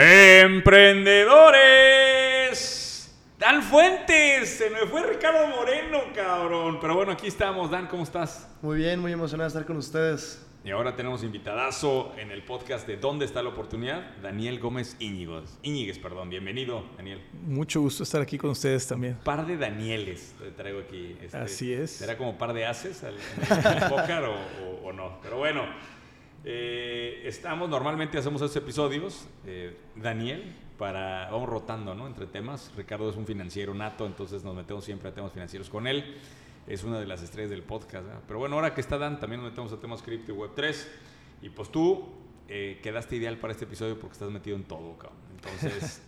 Emprendedores. Dan Fuentes, se me fue Ricardo Moreno, cabrón. Pero bueno, aquí estamos. Dan, ¿cómo estás? Muy bien, muy emocionado de estar con ustedes. Y ahora tenemos invitadazo en el podcast de ¿Dónde está la oportunidad? Daniel Gómez Íñiguez. Íñiguez, perdón. Bienvenido, Daniel. Mucho gusto estar aquí con ustedes también. Par de Danieles te traigo aquí. Este, Así es. ¿Será como par de haces al, en el póker o, o- o no? Pero bueno, eh, estamos, normalmente hacemos estos episodios. eh, Daniel, para, vamos rotando, ¿no? Entre temas. Ricardo es un financiero nato, entonces nos metemos siempre a temas financieros con él. Es una de las estrellas del podcast. ¿verdad? Pero bueno, ahora que está Dan, también nos metemos a temas cripto y Web3. Y pues tú eh, quedaste ideal para este episodio porque estás metido en todo, cabrón. Entonces,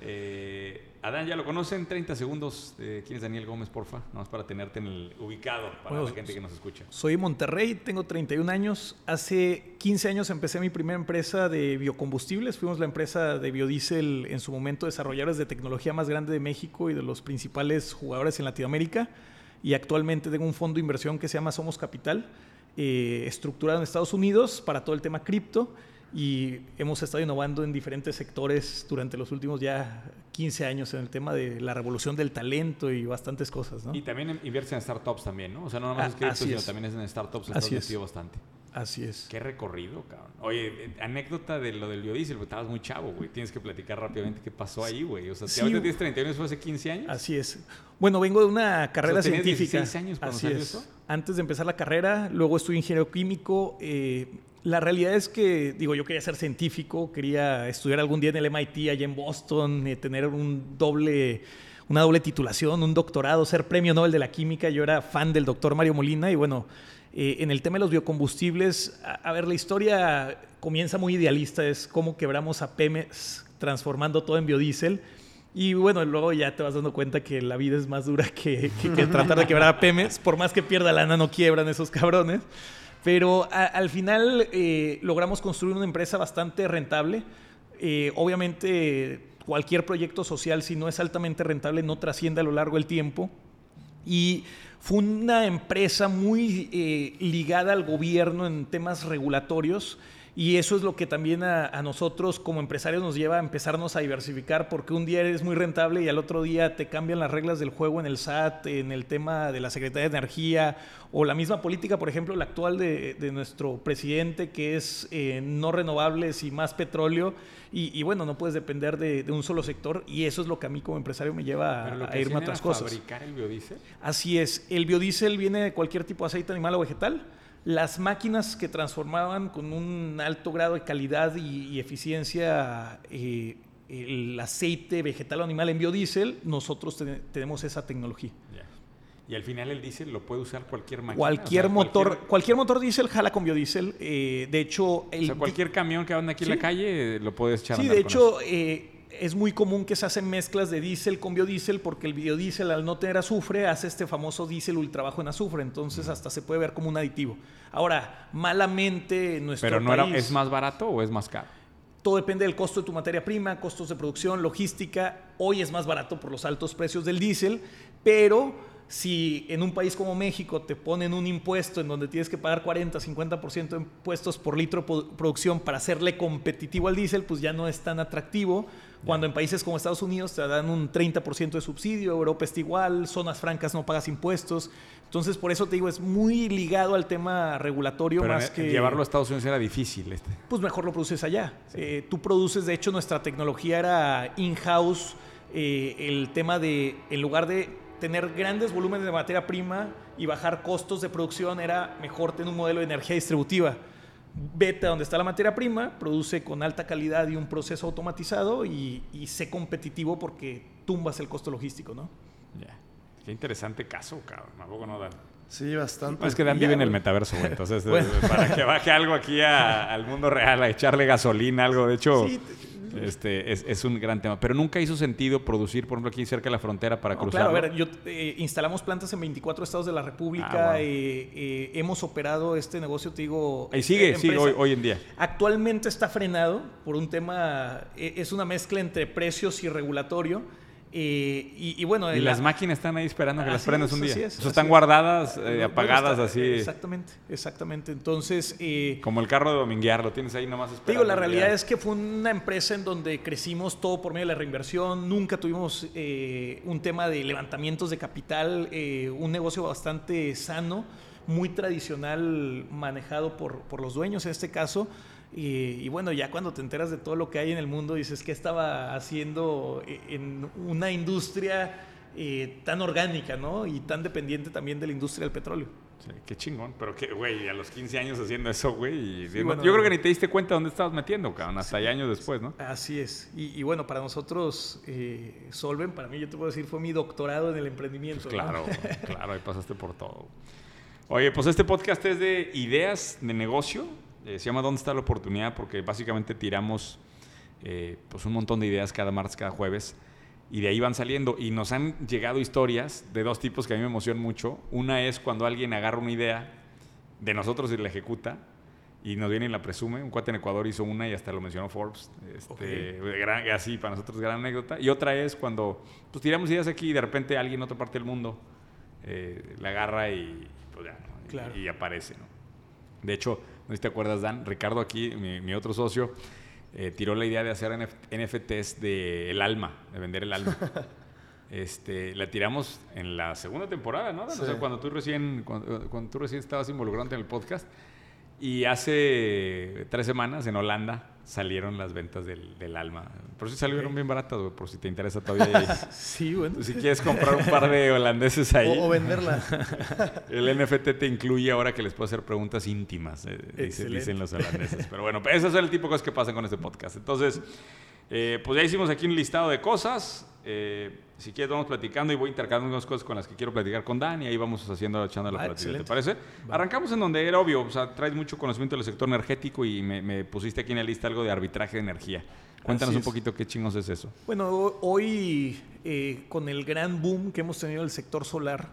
eh, Adán ya lo conocen. 30 segundos. ¿Quién es Daniel Gómez, porfa? Nomás para tenerte en el ubicado para Bueno, la gente que nos escucha. Soy Monterrey, tengo 31 años. Hace 15 años empecé mi primera empresa de biocombustibles. Fuimos la empresa de biodiesel en su momento desarrolladores de tecnología más grande de México y de los principales jugadores en Latinoamérica. Y actualmente tengo un fondo de inversión que se llama Somos Capital, eh, estructurado en Estados Unidos para todo el tema cripto. Y hemos estado innovando en diferentes sectores durante los últimos ya 15 años en el tema de la revolución del talento y bastantes cosas. ¿no? Y también inviertes en startups también, ¿no? O sea, no nada más Ah, es cripto, sino es. también es en startups. Estás es. metido bastante. Así es. Qué recorrido, cabrón. Oye, eh, anécdota de lo del biodiesel, porque estabas muy chavo, güey. Tienes que platicar rápidamente qué pasó ahí, güey. O sea, si Sí, ahorita tienes 31 fue hace 15 años. Así es. Bueno, vengo de una carrera O sea, científica. 16 años cuando Así salió es. eso. Antes de empezar la carrera, luego estudié ingeniero químico. eh, la realidad es que, digo, yo quería ser científico, quería estudiar algún día en el MIT allá en Boston, eh, tener un doble, una doble titulación, un doctorado, ser premio Nobel de la química. Yo era fan del doctor Mario Molina y bueno, eh, en el tema de los biocombustibles, a, a ver, la historia comienza muy idealista, es cómo quebramos a Pemex transformando todo en biodiesel. Y bueno, luego ya te vas dando cuenta que la vida es más dura que, que- que tratar de quebrar a Pemex. Por más que pierda lana, no quiebran esos cabrones. Pero a- al final eh, logramos construir una empresa bastante rentable. Eh, obviamente, cualquier proyecto social, si no es altamente rentable, no trasciende a lo largo del tiempo. Y fue una empresa muy eh, ligada al gobierno en temas regulatorios. Y eso es lo que también a, a nosotros como empresarios nos lleva a empezarnos a diversificar, porque un día eres muy rentable y al otro día te cambian las reglas del juego en el SAT, en el tema de la Secretaría de Energía, o la misma política, por ejemplo, la actual de, de nuestro presidente, que es eh, no renovables y más petróleo. Y, y bueno, no puedes depender de, de un solo sector, y eso es lo que a mí como empresario me lleva Pero a, a irme a otras cosas. fabricar el biodiesel. Así es, el biodiesel viene de cualquier tipo de aceite animal o vegetal. Las máquinas que transformaban con un alto grado de calidad y, y eficiencia eh, el aceite vegetal o animal en biodiesel, nosotros te- tenemos esa tecnología. Y al final el diésel lo puede usar cualquier máquina. Cualquier o sea, motor, Cualquier, cualquier motor diésel jala con biodiesel. eh, de hecho, el o sea, cualquier camión que anda aquí en la calle eh, lo puedes echar Sí, de hecho, eh, es muy común que se hacen mezclas de diésel con biodiesel porque el biodiesel al no tener azufre hace este famoso diésel ultra bajo en azufre, entonces hasta se puede ver como un aditivo. Ahora, malamente en nuestro Pero no era, país, ¿es más barato o es más caro? todo depende del costo de tu materia prima, costos de producción, logística. Hoy es más barato por los altos precios del diésel, pero si en un país como México te ponen un impuesto en donde tienes que pagar 40, 50% de impuestos por litro de producción para hacerle competitivo al diésel, pues ya no es tan atractivo. Cuando en países como Estados Unidos te dan un 30% de subsidio, Europa está igual, zonas francas no pagas impuestos. Entonces, por eso te digo, es muy ligado al tema regulatorio Pero más que llevarlo a Estados Unidos era difícil. Este. pues mejor lo produces allá. Eh, tú produces, de hecho, nuestra tecnología era in-house, eh, el tema de, en lugar de tener grandes volúmenes de materia prima y bajar costos de producción, era mejor tener un modelo de energía distributiva. Vete a donde está la materia prima, produce con alta calidad y un proceso automatizado y, y sé competitivo porque tumbas el costo logístico, ¿no? Ya. Qué interesante caso, cabrón. ¿A poco no dan? Sí, bastante. Es que Dan vive en el metaverso, güey. Entonces, eh, Bueno. para que baje algo aquí a- al mundo real, a echarle gasolina, algo. De hecho, Sí, este, es, es un gran tema. Pero nunca hizo sentido producir, por ejemplo, aquí cerca de la frontera para No, cruzar. claro, a ver, yo, eh, instalamos plantas en 24 estados de la República. Ah, wow. eh, eh, hemos operado este negocio, te digo. Y sigue, sigue hoy, hoy en día. Actualmente está frenado por un tema, es una mezcla entre precios y regulatorio. Eh, y, bueno. Y las máquinas están ahí esperando que las prendas un día. están guardadas, eh, apagadas, así. Exactamente, exactamente. Entonces. Eh, Como el carro de dominguear, lo tienes ahí nomás esperando. Digo, la realidad es que fue una empresa en donde crecimos todo por medio de la reinversión. Nunca tuvimos un tema de levantamientos de capital, un negocio bastante sano, muy tradicional, manejado por, por los dueños en este caso. Y, bueno, ya cuando te enteras de todo lo que hay en el mundo, dices, ¿qué estaba haciendo en una industria eh, tan orgánica, ¿no? Y tan dependiente también de la industria del petróleo. Sí, qué chingón. Pero qué, güey, a los 15 años haciendo eso, güey. yo creo que ni te diste cuenta de dónde estabas metiendo, cabrón, hasta años después, ¿no? Así es. Y, bueno, para nosotros, eh, Solven, para mí, yo te puedo decir, fue mi doctorado en el emprendimiento. claro, claro, ahí pasaste por todo. Oye, pues este podcast es de ideas de negocio eh, se llama ¿Dónde está la oportunidad? Porque básicamente tiramos eh, pues un montón de ideas cada martes, cada jueves. Y de ahí van saliendo. Y nos han llegado historias de dos tipos que a mí me emocionan mucho. Una es cuando alguien agarra una idea de nosotros y la ejecuta. Y nos viene y la presume. Un cuate en Ecuador hizo una y hasta lo mencionó Forbes. Este, así, para nosotros, gran anécdota. Y otra es cuando pues, tiramos ideas aquí y de repente alguien en otra parte del mundo eh, la agarra y, pues, y, y aparece. ¿no? De hecho, no sé si te acuerdas, Dan, Ricardo aquí, mi, otro socio, eh, tiró la idea de hacer NFTs del el alma, de vender el alma. este, la tiramos en la segunda temporada, ¿no? O sea, cuando tú recién, cuando, tú recién estabas involucrado en el podcast. Y hace tres semanas en Holanda salieron las ventas del, del alma. Por si salieron bien baratas, güey, por si te interesa todavía. sí, bueno. Si quieres comprar un par de holandeses ahí. O, venderla. el NFT te incluye ahora que les puedo hacer preguntas íntimas, eh, dicen los holandeses. Pero bueno, pues ese es el tipo de cosas que pasan con este podcast. Entonces, eh, pues ya hicimos aquí un listado de cosas. Eh, si quieres, vamos platicando y voy intercambiando unas cosas con las que quiero platicar con Dan y ahí vamos haciendo, echando la ah, plática. ¿Te parece? Arrancamos en donde era obvio, o sea, traes mucho conocimiento del sector energético y me, pusiste aquí en la lista algo de arbitraje de energía. Cuéntanos un poquito qué chingos es eso. Bueno, hoy eh, con el gran boom que hemos tenido en el sector solar,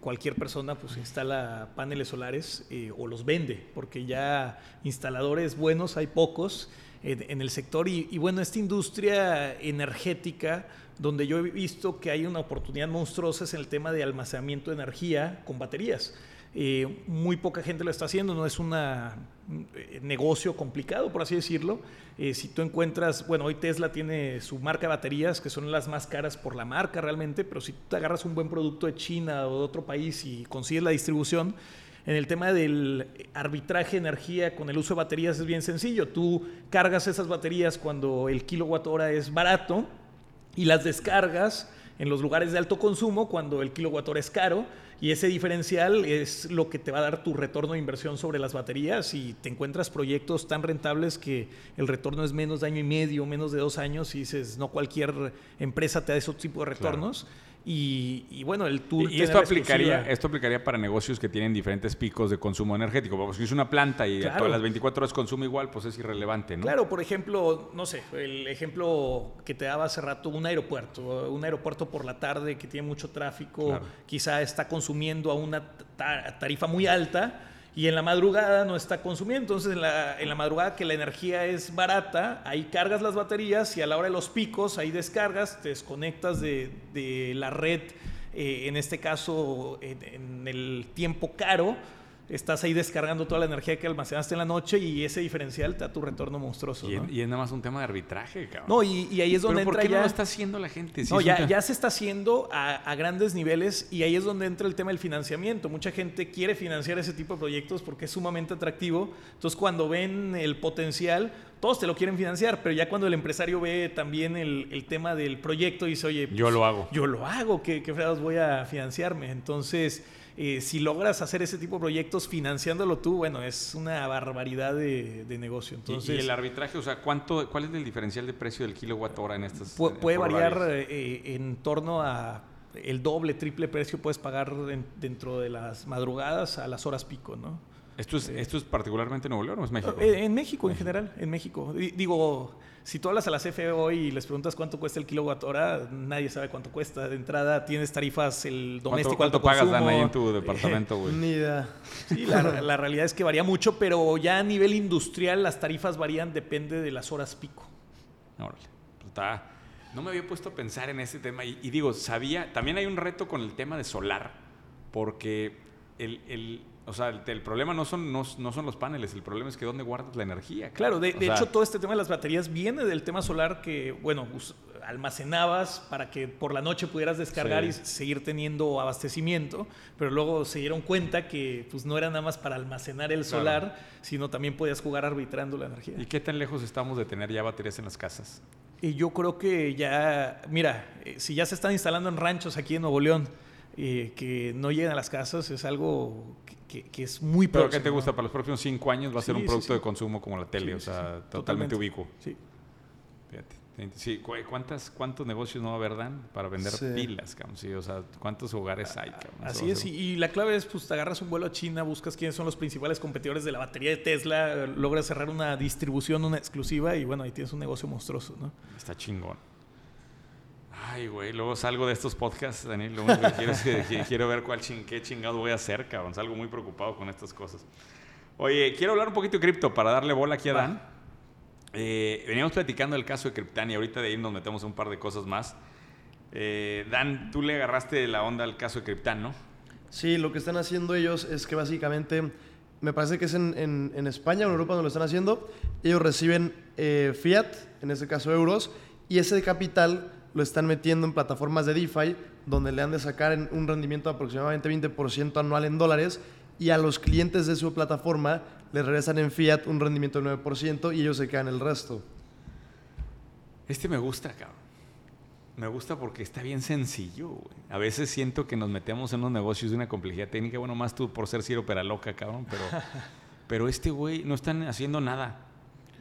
cualquier persona pues instala paneles solares o los vende, porque ya instaladores buenos hay pocos en, el sector. Y, bueno, esta industria energética, donde yo he visto que hay una oportunidad monstruosa es en el tema de almacenamiento de energía con baterías. Eh, muy poca gente lo está haciendo, no es un eh, negocio complicado, por así decirlo. Eh, si tú encuentras, bueno, hoy Tesla tiene su marca de baterías, que son las más caras por la marca realmente, pero si tú te agarras un buen producto de China o de otro país y consigues la distribución, en el tema del arbitraje de energía con el uso de baterías es bien sencillo. Tú cargas esas baterías cuando el kilowatt hora es barato y las descargas en los lugares de alto consumo cuando el kilowatt hora es caro y ese diferencial es lo que te va a dar tu retorno de inversión sobre las baterías y te encuentras proyectos tan rentables que el retorno es menos de año y medio, menos de dos años y dices, no cualquier empresa te da ese tipo de retornos. Y, bueno, el tool. Y, esto aplicaría, esto aplicaría para negocios que tienen diferentes picos de consumo energético. Porque si es una planta y todas las 24 horas consume igual, pues es irrelevante, ¿no? Claro, por ejemplo, no sé, el ejemplo que te daba hace rato, un aeropuerto. Un aeropuerto por la tarde que tiene mucho tráfico, quizá está consumiendo a una tarifa muy alta y en la madrugada no está consumiendo. Entonces, en la, en la, madrugada que la energía es barata, ahí cargas las baterías y a la hora de los picos, ahí descargas, te desconectas de, de la red, eh, en este caso, en el tiempo caro estás ahí descargando toda la energía que almacenaste en la noche y ese diferencial te da tu retorno monstruoso. Y, es nada más un tema de arbitraje, cabrón. No, y, ahí es donde ¿Pero entra ¿por qué no lo está haciendo la gente? no, ya, ya, se está haciendo a, grandes niveles y ahí es donde entra el tema del financiamiento. Mucha gente quiere financiar ese tipo de proyectos porque es sumamente atractivo. Entonces, cuando ven el potencial, todos te lo quieren financiar, pero ya cuando el empresario ve también el, tema del proyecto, dice, oye, yo lo hago. Yo lo hago, ¿qué, qué fregados voy a financiarme? Entonces eh, si logras hacer ese tipo de proyectos financiándolo tú, bueno, es una barbaridad de, negocio. Entonces, ¿Y, el arbitraje, o sea, ¿cuánto, ¿cuál es el diferencial de precio del kilowatt hora en estas? puede variar eh, en torno a el doble, triple precio puedes pagar dentro de las madrugadas a las horas pico, ¿no? ¿Esto es, ¿Esto es particularmente en Nuevo León o es México? Eh, en México, en general, en México. Digo, si tú hablas a la CFE hoy y les preguntas cuánto cuesta el kilowatt hora, nadie sabe cuánto cuesta. De entrada tienes tarifas el doméstico ¿Cuánto, cuánto pagas, Dan, ahí en tu departamento, güey? Ni idea. Sí, la, realidad es que varía mucho, pero ya a nivel industrial las tarifas varían, depende de las horas pico. Órale. Pues está no me había puesto a pensar en ese tema. Y, y digo, sabía, también hay un reto con el tema de solar, porque el, el- o sea, el, el problema no son, no, no son los paneles, el problema es que dónde guardas la energía. Claro, de, O de sea, hecho todo este tema de las baterías viene del tema solar que, bueno, almacenabas para que por la noche pudieras descargar Sí. y seguir teniendo abastecimiento, pero luego se dieron cuenta que pues no era nada más para almacenar el Claro. solar, sino también podías jugar arbitrando la energía. ¿Y qué tan lejos estamos de tener ya baterías en las casas? Y yo creo que ya, mira, eh, si ya se están instalando en ranchos aquí en Nuevo León, eh, que no llegan a las casas, es algo que, que- que es muy ¿Pero qué te ¿no? gusta? Para los próximos cinco años va a ser un sí, producto sí. de consumo como la tele, Sí, o sea, sí, totalmente totalmente. ubicuo. Sí. Fíjate. Sí, cu- ¿cuántas, ¿cuántos negocios no va a haber, Dan, para vender Sí. pilas, cabrón? Sí, o sea, ¿cuántos hogares hay, cabrón? Así es, y la clave es, pues te agarras un vuelo a China, buscas quiénes son los principales competidores de la batería de Tesla, logras cerrar una distribución, una exclusiva y bueno, ahí tienes un negocio monstruoso, ¿no? Está chingón. Ay, güey, luego salgo de estos podcasts, Daniel. Lo único que quiero es que, que quiero ver cuál ching, qué chingado voy a hacer, cabrón. Salgo muy preocupado con estas cosas. Oye, quiero hablar un poquito de cripto para darle bola aquí a. Dan. Eh, veníamos platicando del caso de Kryptania. Ahorita de ahí nos metemos un par de cosas más. Eh, Dan, tú le agarraste la onda al caso de Kryptan, ¿no? Sí, lo que están haciendo ellos es que básicamente, me parece que es en, en- en España o en Europa donde lo están haciendo, ellos reciben eh, fiat, en este caso euros, y ese capital lo están metiendo en plataformas de DeFi, donde le han de sacar en un rendimiento de aproximadamente 20% anual en dólares, y a los clientes de su plataforma les regresan en fiat un rendimiento del 9% y ellos se quedan el resto. Este me gusta, cabrón. Me gusta porque está bien sencillo, güey. A veces siento que nos metemos en unos negocios de una complejidad técnica. Bueno, más tú por ser Ciro loca, cabrón. Pero, pero este güey no están haciendo nada.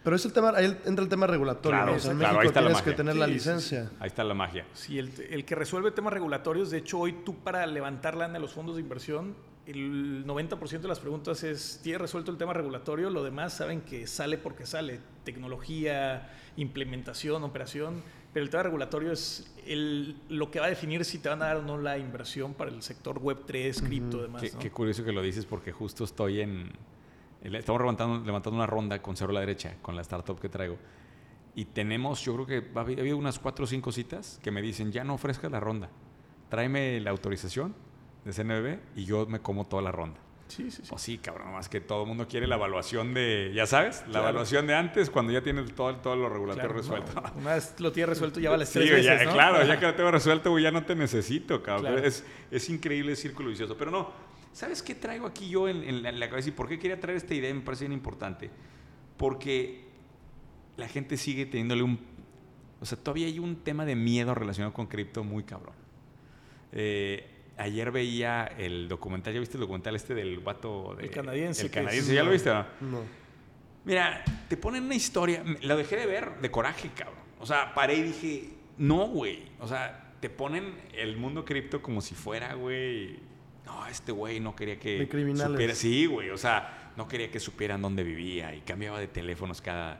Pero es el tema, ahí entra el tema regulatorio. Claro, ¿no? O sea, en claro, ahí México está la tienes que magia. tener la Sí, sí, licencia. Ahí está la magia. Sí, el, el que resuelve temas regulatorios, de hecho hoy tú para levantar lana en los fondos de inversión, el 90% de las preguntas es, ¿tienes resuelto el tema regulatorio? Lo demás saben que sale porque sale, tecnología, implementación, operación, pero el tema regulatorio es el, lo que va a definir si te van a dar o no la inversión para el sector web 3, cripto, demás. Qué, ¿no? qué curioso que lo dices porque justo estoy en... Estamos levantando, levantando una ronda con cero a la derecha, con la startup que traigo. Y tenemos, yo creo que ha habido ha habido unas cuatro o cinco citas que me dicen, ya no ofrezcas la ronda. Tráeme la autorización de CNBB y yo me como toda la ronda. Sí, sí, sí. Pues sí, cabrón, más que todo el mundo quiere la evaluación de, ya sabes, la Claro. evaluación de antes cuando ya tienes todo, todo lo regulatorio Claro, resuelto. no, una vez lo tienes resuelto ya vales Sí, tres güey, veces, ya, ¿no? claro, ya que lo tengo resuelto, ya no te necesito, cabrón. Claro. Es, es increíble el círculo vicioso. Pero no, ¿sabes qué traigo aquí yo en, en la, en la cabeza y por qué quería traer esta idea? Me parece bien importante. Porque la gente sigue teniéndole un... O sea, todavía hay un tema de miedo relacionado con cripto muy cabrón. Eh, ayer veía el documental, ¿ya viste el documental este del vato? De, El canadiense, El canadiense, ¿ya lo viste? no? No. Mira, te ponen una historia, la dejé de ver de coraje, cabrón. O sea, paré y dije, no, güey. O sea, te ponen el mundo cripto como si fuera, güey. No, este güey no quería que De criminales. supiera. Sí, güey. O sea, no quería que supieran dónde vivía y cambiaba de teléfonos cada.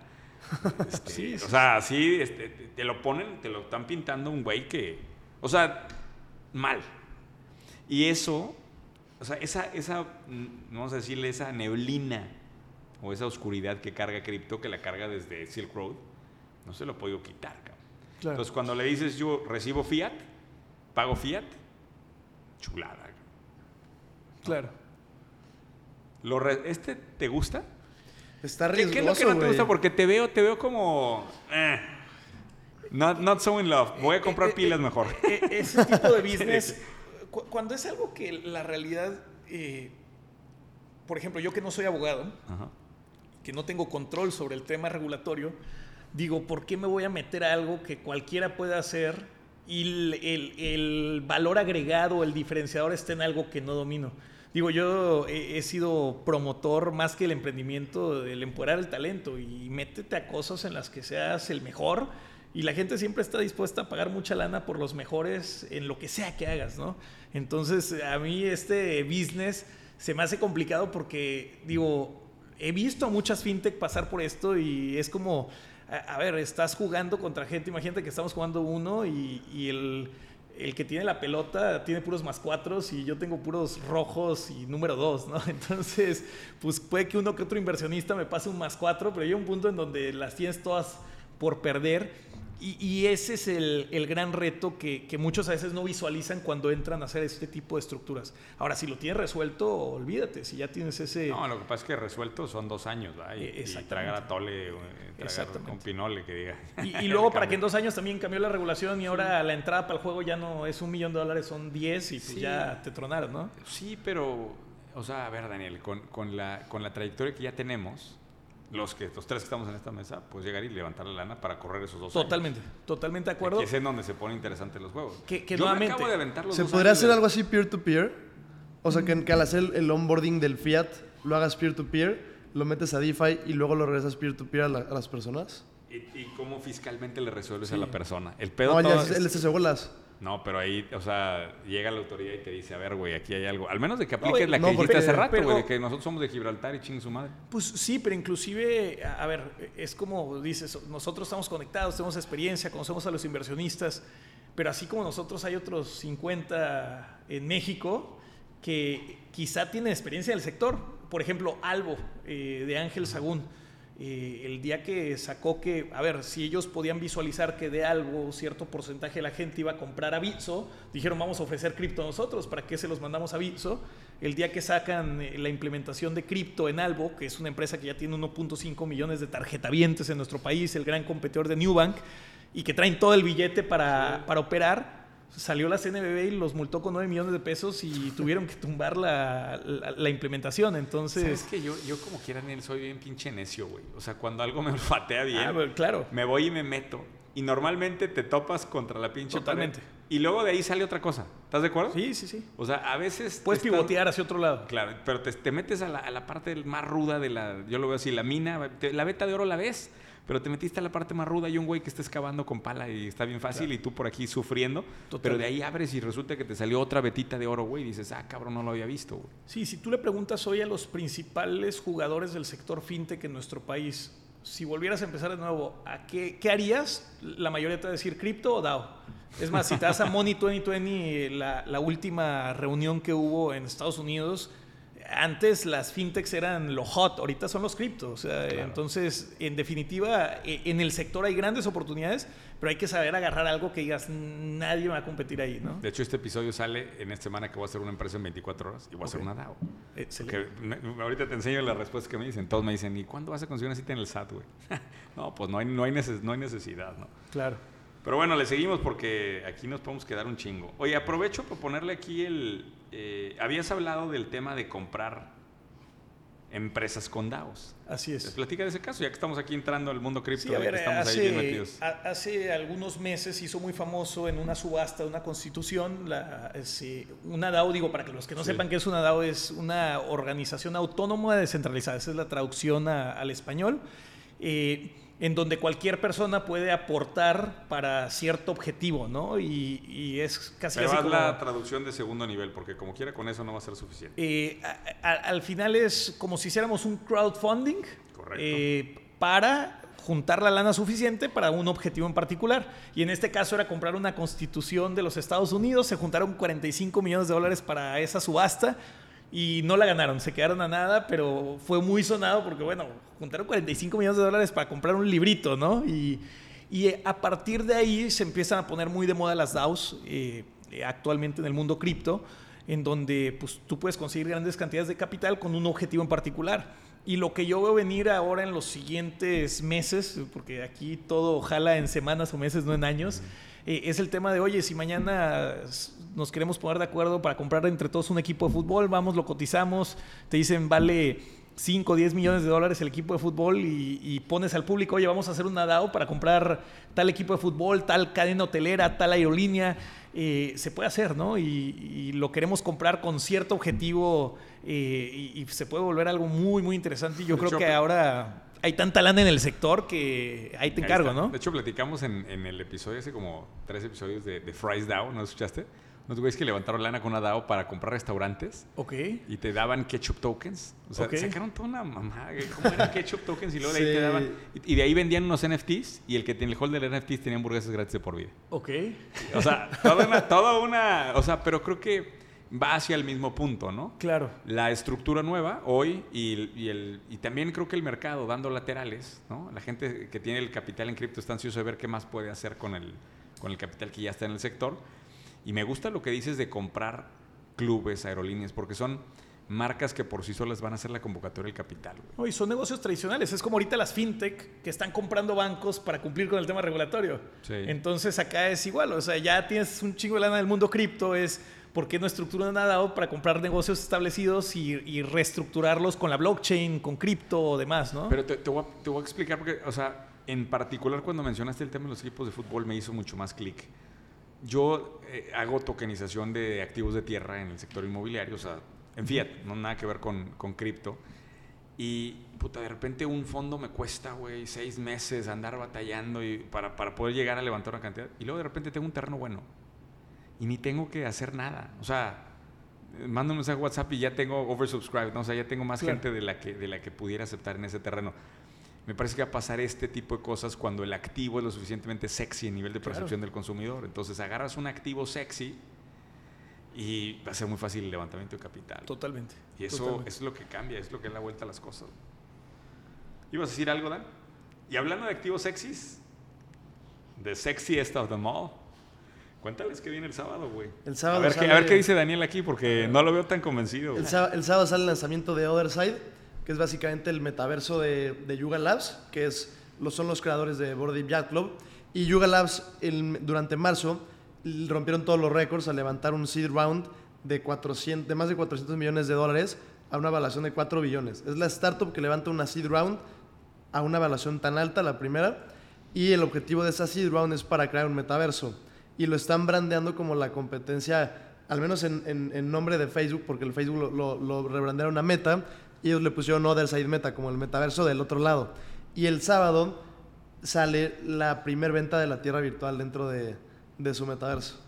este, Sí, o sea, sí, este, te- lo ponen, te lo están pintando un güey que. O sea, mal. Y eso, o sea, esa, esa, mm, vamos a decirle, esa neblina o esa oscuridad que carga cripto, que la carga desde Silk Road, no se lo ha podido quitar, cabrón. Claro. Entonces, cuando le dices yo recibo fiat, pago fiat, chulada. Claro. Lo re- ¿Este te gusta? Está ¿Qué, riesgoso, qué es lo que no te güey. gusta? Porque te veo, te veo como... eh, not, not so in love. Voy a comprar Eh, eh, pilas eh, mejor. eh, ese tipo de business, cu- cuando es algo que la realidad, eh, por ejemplo, yo que no soy abogado, Ajá. que no tengo control sobre el tema regulatorio, digo, ¿por qué me voy a meter a algo que cualquiera puede hacer y el, el- el valor agregado, el diferenciador está en algo que no domino? Digo, yo he, sido promotor más que el emprendimiento, del empoderar el talento y métete a cosas en las que seas el mejor y la gente siempre está dispuesta a pagar mucha lana por los mejores en lo que sea que hagas, ¿no? Entonces, a mí este business se me hace complicado porque, digo, he visto a muchas fintech pasar por esto y es como, a, ver, estás jugando contra gente, imagínate que estamos jugando uno y el, el que tiene la pelota tiene puros más cuatros y yo tengo puros rojos y número dos, ¿no? Entonces, pues puede que uno que otro inversionista me pase un más cuatro, pero hay un punto en donde las tienes todas por perder Y, ese es el, el gran reto que, que, muchos a veces no visualizan cuando entran a hacer este tipo de estructuras. Ahora, si lo tienes resuelto, olvídate, si ya tienes ese... No, lo que pasa es que resuelto son dos años, ¿verdad? Y, y tragar a Tole, tragar con Pinole, que diga. Y, y luego para que en dos años también cambió la regulación y ahora la entrada para el juego ya no es un millón de dólares, son 10 y pues ya te tronaron, ¿no? Sí, pero, o sea, a ver, Daniel, con, con, la, con la trayectoria que ya tenemos los que los tres que estamos en esta mesa, pues llegar y levantar la lana para correr esos dos Totalmente, totalmente de acuerdo. Que es en donde se pone interesante los juegos. Que, Yo nuevamente, acabo de aventar los ¿Se podría hacer algo así peer-to-peer? O sea, que, al hacer el onboarding del Fiat lo hagas peer-to-peer, lo metes a DeFi y luego lo regresas peer-to-peer a, las personas. ¿Y, cómo fiscalmente le resuelves a la persona? El pedo no, ya, él se bolas. No, pero ahí, o sea, llega la autoridad y te dice, a ver, güey, aquí hay algo. Al menos de que apliques la que dijiste hace rato, güey, de que nosotros somos de Gibraltar y ching su madre. Pues sí, pero inclusive, a ver, es como dices, nosotros estamos conectados, tenemos experiencia, conocemos a los inversionistas, pero así como nosotros hay otros 50 en México que quizá tienen experiencia en el sector. Por ejemplo, Albo, eh, de Ángel Sagún eh, el día que sacó que, a ver, si ellos podían visualizar que de algo cierto porcentaje de la gente iba a comprar a Bitso, dijeron vamos a ofrecer cripto nosotros, ¿para qué se los mandamos a Bitso? El día que sacan eh, la implementación de cripto en Albo, que es una empresa que ya tiene 1.5 millones de tarjetavientes en nuestro país, el gran competidor de Newbank, y que traen todo el billete para, para operar, salió la CNBB y los multó con 9 millones de pesos y tuvieron que tumbar la, la, implementación. Entonces. Es que yo, yo como quiera, soy bien pinche necio, güey. O sea, cuando algo me olfatea bien, ah, claro. me voy y me meto. Y normalmente te topas contra la pinche Totalmente. Y luego de ahí sale otra cosa. ¿Estás de acuerdo? Sí, sí, sí. O sea, a veces... Puedes pivotear hacia otro lado. Claro, pero te, te metes a la, a la, parte más ruda de la... Yo lo veo así, la mina. la beta de oro la ves pero te metiste a la parte más ruda y un güey que está excavando con pala y está bien fácil y tú por aquí sufriendo, pero de ahí abres y resulta que te salió otra betita de oro, güey, y dices, ah, cabrón, no lo había visto, güey. Sí, si tú le preguntas hoy a los principales jugadores del sector fintech en nuestro país, si volvieras a empezar de nuevo, ¿a qué, qué harías? La mayoría te va a decir cripto o DAO. Es más, si te vas a Money 2020, la, la última reunión que hubo en Estados Unidos, antes las fintechs eran lo hot, ahorita son los criptos. Entonces, en definitiva, e, en el sector hay grandes oportunidades, pero hay que saber agarrar algo que digas, nadie va a competir ahí, ¿no? De hecho, este episodio sale en esta semana que voy a hacer una empresa en 24 horas y voy a hacer una DAO. ahorita te enseño la respuesta que me dicen. Todos me dicen, ¿y cuándo vas a conseguir una cita en el SAT, güey? no, pues no hay, no, hay no hay necesidad, ¿no? Claro. Pero bueno, le seguimos porque aquí nos podemos quedar un chingo. Oye, aprovecho para ponerle aquí el... Eh, habías hablado del tema de comprar empresas con DAOs. Así es. platica de ese caso, ya que estamos aquí entrando al mundo cripto, sí, estamos hace, ahí bien metidos. hace algunos meses hizo muy famoso en una subasta de una constitución, la, una DAO, digo, para que los que no sepan qué es una DAO, es una organización autónoma descentralizada, esa es la traducción al español. Eh, en donde cualquier persona puede aportar para cierto objetivo, ¿no? Y, es casi Pero así como... la traducción de segundo nivel, porque como quiera con eso no va a ser suficiente. Eh, al final es como si hiciéramos un crowdfunding eh, para juntar la lana suficiente para un objetivo en particular. Y en este caso era comprar una constitución de los Estados Unidos, se juntaron 45 millones de dólares para esa subasta y no la ganaron, se quedaron a nada, pero fue muy sonado porque, bueno, juntaron 45 millones de dólares para comprar un librito, ¿no? Y, y a partir de ahí se empiezan a poner muy de moda las DAOs eh, actualmente en el mundo cripto, en donde pues, tú puedes conseguir grandes cantidades de capital con un objetivo en particular. Y lo que yo veo venir ahora en los siguientes meses, porque aquí todo jala en semanas o meses, no en años, eh, es el tema de, oye, si mañana nos queremos poner de acuerdo para comprar entre todos un equipo de fútbol, vamos, lo cotizamos, te dicen, vale 5 o 10 millones de dólares el equipo de fútbol y, pones al público, oye, vamos a hacer un DAO para comprar tal equipo de fútbol, tal cadena hotelera, tal aerolínea. Eh, se puede hacer, ¿no? Y, lo queremos comprar con cierto objetivo eh, y, se puede volver algo muy, muy interesante. Y yo creo que ahora hay tanta lana en el sector que ahí te encargo, ¿no? De hecho, platicamos en, el episodio, hace como tres episodios de, de Fries DAO, ¿no escuchaste? ¿No ves que levantaron lana con una DAO para comprar restaurantes? Ok. Y te daban ketchup tokens. O sea, sacaron toda una mamá. ¿Cómo eran ketchup tokens? Y luego de ahí te daban. Y, de ahí vendían unos NFTs. Y el que tiene el holder de NFTs tenía hamburguesas gratis de por vida. Ok. O sea, toda una, toda una. O sea, pero creo que va hacia el mismo punto, ¿no? Claro. La estructura nueva hoy y, y el, y también creo que el mercado dando laterales, ¿no? La gente que tiene el capital en cripto está ansiosa de ver qué más puede hacer con el, con el capital que ya está en el sector. Y me gusta lo que dices de comprar clubes, aerolíneas, porque son marcas que por sí solas van a hacer la convocatoria del capital. No, y son negocios tradicionales. Es como ahorita las fintech que están comprando bancos para cumplir con el tema regulatorio. Sí. Entonces acá es igual. O sea, ya tienes un chingo de lana del mundo cripto. Es por qué no estructuran nada para comprar negocios establecidos y, y reestructurarlos con la blockchain, con cripto o demás, ¿no? Pero te, te voy a, te voy a explicar porque, o sea, en particular cuando mencionaste el tema de los equipos de fútbol me hizo mucho más clic. Yo eh, hago tokenización de activos de tierra en el sector inmobiliario, o sea, en fiat, no nada que ver con, con cripto. Y, puta, de repente un fondo me cuesta, güey, seis meses andar batallando y para, para poder llegar a levantar una cantidad. Y luego de repente tengo un terreno bueno. Y ni tengo que hacer nada. O sea, mando un mensaje a WhatsApp y ya tengo oversubscribed, ¿no? O sea, ya tengo más Claro. gente de la, que, de la que pudiera aceptar en ese terreno. Me parece que va a pasar este tipo de cosas cuando el activo es lo suficientemente sexy a nivel de Claro. percepción del consumidor. Entonces agarras un activo sexy y va a ser muy fácil el levantamiento de capital. Totalmente. Y eso, totalmente. es lo que cambia, es lo que da la vuelta a las cosas. ¿Ibas a decir algo, Dan? Y hablando de activos sexys, the sexiest of them all, cuéntales que viene el sábado, güey. El sábado a ver, qué, sale- a ver qué dice Daniel aquí, porque no lo veo tan convencido. El, güey. sá- el sábado sale el lanzamiento de Other Side, que es básicamente el metaverso de, de Yuga Labs, que es, lo, son los creadores de Board Yacht Club. Y Yuga Labs el- durante marzo rompieron todos los récords al levantar un seed round de, 400, de más de 400 millones de dólares a una evaluación de 4 billones. Es la startup que levanta una seed round a una evaluación tan alta, la primera, y el objetivo de esa seed round es para crear un metaverso. Y lo están brandeando como la competencia, al menos en, nombre de Facebook, porque el Facebook lo, lo, rebrandearon a Meta, y ellos le pusieron Other Side Meta, como el metaverso del otro lado. Y el sábado sale la primer venta de la Tierra Virtual dentro de, de su metaverso.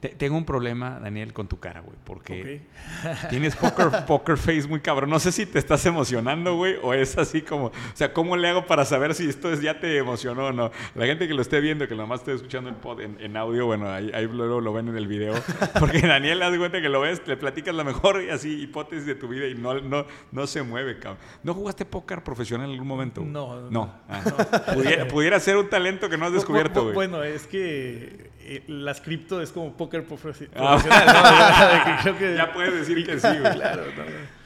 Te- tengo un problema, Daniel, con tu cara, güey, porque Ok. tienes poker, poker face muy cabrón. No sé si te estás emocionando, güey, o es así como, o sea, ¿cómo le hago para saber si esto es, ya te emocionó o no? La gente que lo esté viendo, que nomás esté escuchando el pod en, en audio, bueno, ahí, ahí luego lo ven en el video, porque Daniel, haz de cuenta que lo ves, le platicas la mejor y así hipótesis de tu vida y no, no, no se mueve, cabrón. ¿No jugaste póker profesional en algún momento? güey? No, no, No. Ah. Pudiera, pudiera ser un talento que no has descubierto, güey. Bueno, es que eh, las cripto es como póker profe- Ah. profesional. que- Ya puedes decir que sí, güey. Claro,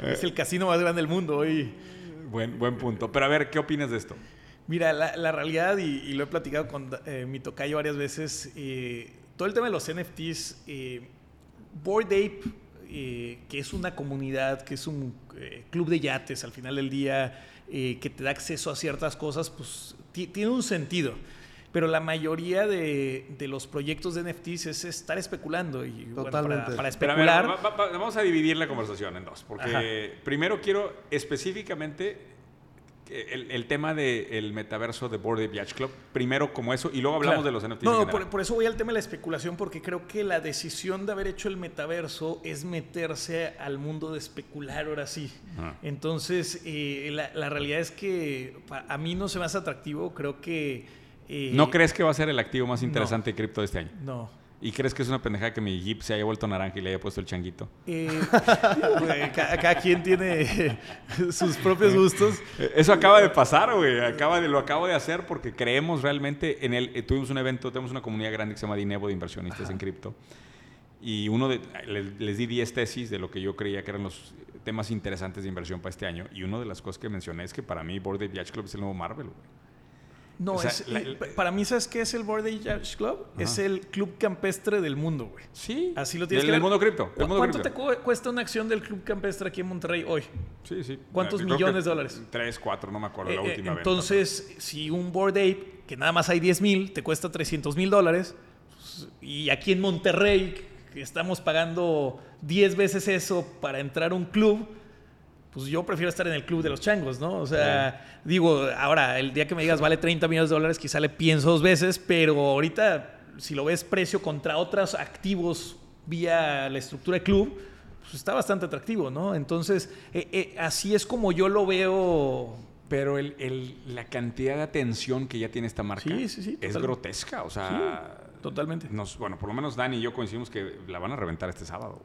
no, es el casino más grande del mundo hoy. Buen, buen punto. Pero a ver, ¿qué opinas de esto? Mira, la, la realidad, y, y lo he platicado con eh, mi tocayo varias veces, eh, todo el tema de los NFTs, eh, Bored Ape, eh, que es una comunidad, que es un club de yates al final del día, que te da acceso a ciertas cosas, pues ti- tiene un sentido. Pero la mayoría de, de los proyectos de NFTs es estar especulando. Y bueno, para- Totalmente. para, Pero a ver, especular. va- va- va- vamos a dividir la conversación en dos. Porque Ajá. primero quiero específicamente el, el tema del metaverso de Board Ape Yacht Club. Primero como eso y luego hablamos Claro. de los NFTs. No, en por, por eso voy al tema de la especulación, porque creo que la decisión de haber hecho el metaverso es meterse al mundo de especular ahora sí. Entonces, eh, la, la realidad es que a mí no se me hace atractivo, creo que... ¿No crees que va a ser el activo más interesante de cripto de este año? No. ¿Y crees que es una pendejada que mi Jeep se haya vuelto naranja y le haya puesto el changuito? Eh, güey, cada quien tiene sus propios gustos. Eso acaba de pasar, güey. Acaba de, lo acabo de hacer porque creemos realmente en el. eh, tuvimos un evento, tenemos una comunidad grande que se llama Dinevo de inversionistas en cripto. Y uno de, les, les di 10 tesis de lo que yo creía que eran los temas interesantes de inversión para este año. Y una de las cosas que mencioné es que para mí Board Ape Yacht Club es el nuevo Marvel, güey. No, O sea, es, la- la- para mí, ¿sabes qué es el Board Yacht Club? Es el club campestre del mundo, güey. Sí. Así lo tienes del, que del mundo cripto. del ¿Cu- mundo ¿Cuánto cripto. te cu- cuesta una acción del club campestre aquí en Monterrey hoy? Sí, sí. ¿Cuántos Creo millones de dólares? Tres, cuatro, no me acuerdo la Eh, eh, última venta. entonces, si un Board Ape, que nada más hay 10 mil, te cuesta 300 mil dólares, pues, y aquí en Monterrey, que estamos pagando 10 veces eso para entrar a un club, pues yo prefiero estar en el club de los changos, ¿no? O sea, digo, ahora, el día que me digas vale 30 millones de dólares, quizá le pienso dos veces, pero ahorita, si lo ves precio contra otros activos vía la estructura de club, pues está bastante atractivo, ¿no? Entonces, eh, eh, así es como yo lo veo Pero el, el- la cantidad de atención que ya tiene esta marca Sí, es grotesca. O sea, Totalmente. nos, bueno, por lo menos Dani y yo coincidimos que la van a reventar este sábado.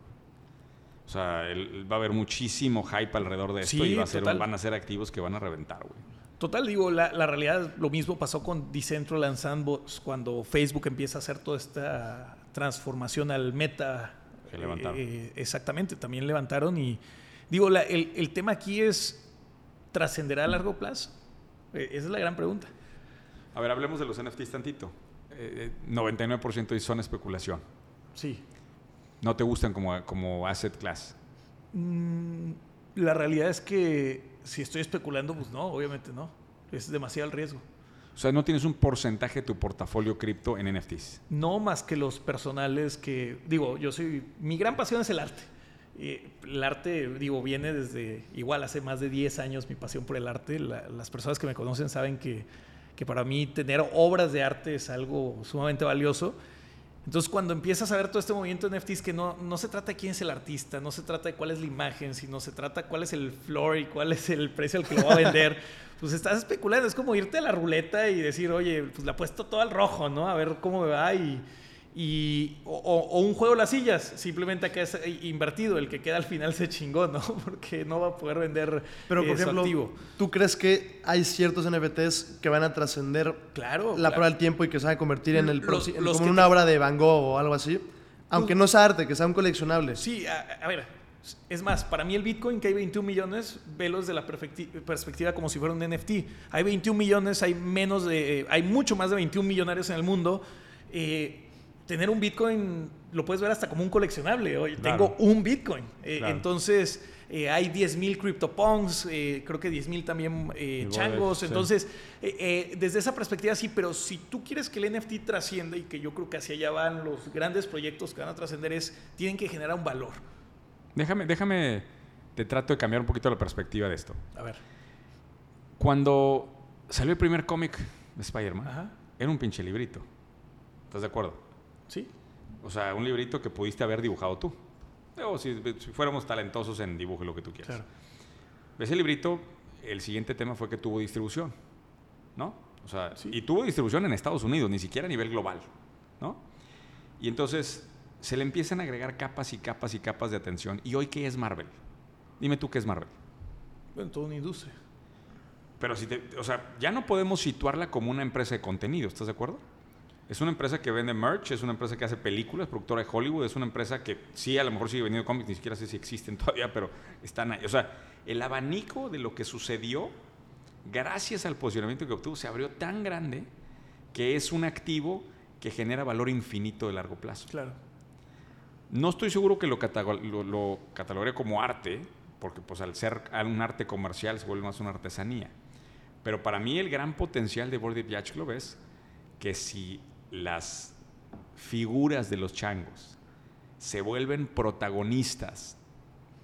O sea, el- va a haber muchísimo hype alrededor de esto Sí, y va a ser, van a ser activos que van a reventar, güey. Total, digo, la, la realidad, lo mismo pasó con Decentraland Sandbox cuando Facebook empieza a hacer toda esta transformación al meta. Que levantaron. Eh, exactamente, también levantaron y digo, la- el, el tema aquí es, ¿trascenderá a largo plazo? Eh, esa es la gran pregunta. A ver, hablemos de los NFTs tantito. Eh, eh, 99% son especulación. Sí. No te gustan como, como asset class. Mm, la realidad es que si estoy especulando, pues no, obviamente no. Es demasiado el riesgo. O sea, no tienes un porcentaje de tu portafolio cripto en NFTs. No más que los personales que, digo, yo soy, mi gran pasión es el arte. Eh, el arte, digo, viene desde, igual hace más de 10 años mi pasión por el arte. La- las personas que me conocen saben que, que para mí tener obras de arte es algo sumamente valioso. Entonces, cuando empiezas a ver todo este movimiento de NFTs, que no, no se trata de quién es el artista, no se trata de cuál es la imagen, sino se trata cuál es el floor y cuál es el precio al que lo va a vender, pues estás especulando. Es como irte a la ruleta y decir, oye, pues le apuesto todo al rojo, ¿no? A ver cómo me va y... y o, un juego de las sillas, simplemente acá es invertido, el que queda al final se chingó, ¿no? Porque no va a poder vender Pero, por eh, ejemplo, activo. ¿tú crees que hay ciertos NFTs que van a trascender Claro. la claro. prueba del tiempo y que se van a convertir en el Los- proxi- en los como una te- obra de Van Gogh o algo así? Aunque no sea arte, que sea un coleccionable. Sí, a, a ver, es más, para mí el Bitcoin, que hay 21 millones, velos de la perspectiva como si fuera un NFT. Hay 21 millones, hay menos de, hay mucho más de 21 millonarios en el mundo. Eh, tener un Bitcoin lo puedes ver hasta como un coleccionable. Oye, Claro. tengo un Bitcoin. Eh, Claro. Entonces, eh, hay 10.000 CryptoPunks, eh, creo que 10.000 también eh, changos. Entonces, eh, desde esa perspectiva sí, pero si tú quieres que el NFT trascienda y que yo creo que hacia allá van los grandes proyectos que van a trascender, es, tienen que generar un valor. Déjame, déjame, te trato de cambiar un poquito la perspectiva de esto. A ver. Cuando salió el primer cómic de Spider-Man, era un pinche librito. ¿Estás de acuerdo? Sí. O sea, un librito que pudiste haber dibujado tú. O si, si fuéramos talentosos en dibujo, lo que tú quieras. Claro. Ese librito, el siguiente tema fue que tuvo distribución, ¿no? O sea, Sí. y tuvo distribución en Estados Unidos, ni siquiera a nivel global, ¿no? Y entonces se le empiezan a agregar capas y capas y capas de atención. ¿Y hoy qué es Marvel? Dime tú qué es Marvel. Bueno, toda una industria. Pero si te, o sea, ya no podemos situarla como una empresa de contenido, ¿estás de acuerdo? Es una empresa que vende merch, es una empresa que hace películas, productora de Hollywood, es una empresa que sí, a lo mejor sigue vendiendo cómics, ni siquiera sé si existen todavía, pero están ahí. O sea, el abanico de lo que sucedió, gracias al posicionamiento que obtuvo, se abrió tan grande que es un activo que genera valor infinito de largo plazo. Claro. No estoy seguro que lo, catago- lo, lo catalogaría como arte, porque pues al ser un arte comercial se vuelve más una artesanía. Pero para mí el gran potencial de Board Yacht Club es que si las figuras de los changos se vuelven protagonistas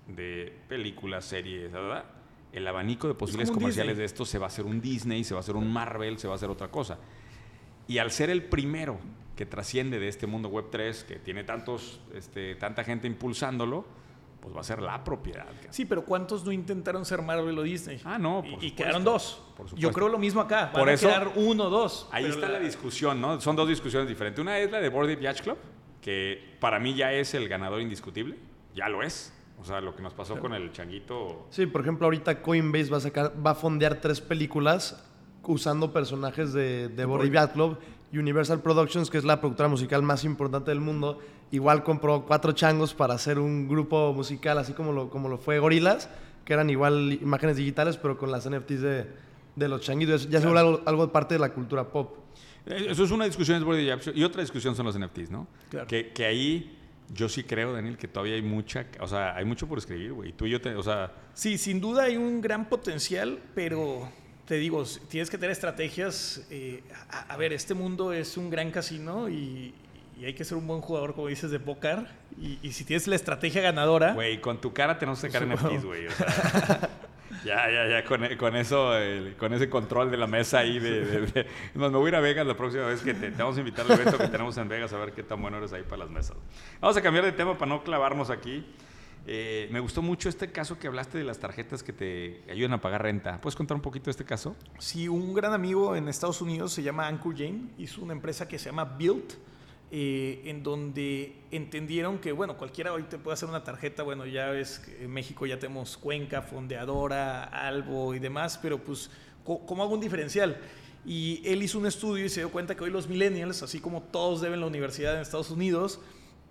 de películas, series, ¿verdad? el abanico de un comerciales Disney. de esto se va a hacer un Disney, se va a hacer un Marvel, se va a hacer otra cosa. Y al ser el primero que trasciende de este mundo web 3, que tiene tantos, este, tanta gente impulsándolo, pues va a ser la propiedad. Sí, pero ¿cuántos no intentaron ser Marvel o Disney? Ah, no, Y- por y, supuesto. quedaron dos. Por Yo supuesto. creo lo mismo acá. Van Por a eso- quedar uno o dos. Ahí está la discusión, ¿no? Son dos discusiones diferentes. Una es la de Board Yacht Club, que para mí ya es el ganador indiscutible, ya lo es. O sea, lo que nos pasó con el changuito. Sí, por ejemplo, ahorita Coinbase va a sacar, va a fondear tres películas usando personajes de, de Board Club. Universal Productions, que es la productora musical más importante del mundo, igual compró cuatro changos para hacer un grupo musical, así como lo, como lo fue Gorillaz, que eran igual imágenes digitales, pero con las NFTs de, de los changuitos. Ya se vuelve algo, algo parte de la cultura pop. Eh, Eso es una discusión es y otra discusión son los NFTs, ¿no? Claro. Que, que ahí yo sí creo, Daniel, que todavía hay mucha, o sea, hay mucho por escribir, güey. Tú y yo, te, o sea, Sí, sin duda hay un gran potencial, pero te digo, tienes que tener estrategias. eh, a, a ver, este mundo es un gran casino y, y hay que ser un buen jugador, como dices, de póker. Y, y si tienes la estrategia ganadora, Güey, con tu cara tenemos que sacar. NFTs, güey. o sea, ya, ya, ya, con, con eso, el- con ese control de la mesa ahí de... de- más, me voy a ir a Vegas la próxima vez que te, te vamos a invitar al evento que tenemos en Vegas a ver qué tan bueno eres ahí para las mesas. Vamos a cambiar de tema para no clavarnos aquí. Eh, me gustó mucho este caso que hablaste de las tarjetas que te ayudan a pagar renta. ¿Puedes contar un poquito de este caso? si un gran amigo en Estados Unidos se llama Ankur Jane, hizo una empresa que se llama Built. eh, en donde entendieron que, bueno, cualquiera hoy te puede hacer una tarjeta, bueno, ya ves en México ya tenemos Cuenca, Fondeadora, Albo y demás, pero pues, ¿cómo hago un diferencial? Y él hizo un estudio y se dio cuenta que hoy los millennials, así como todos deben la universidad en Estados Unidos,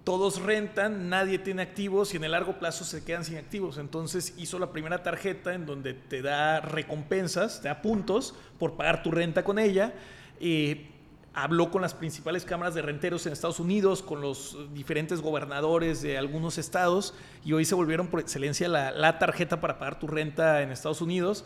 todos rentan, nadie tiene activos y en el largo plazo se quedan sin activos. Entonces hizo la primera tarjeta en donde te da recompensas, te da puntos por pagar tu renta con ella. Eh, habló con las principales cámaras de renteros en Estados Unidos, con los diferentes gobernadores de algunos estados y hoy se volvieron por excelencia la, la tarjeta para pagar tu renta en Estados Unidos.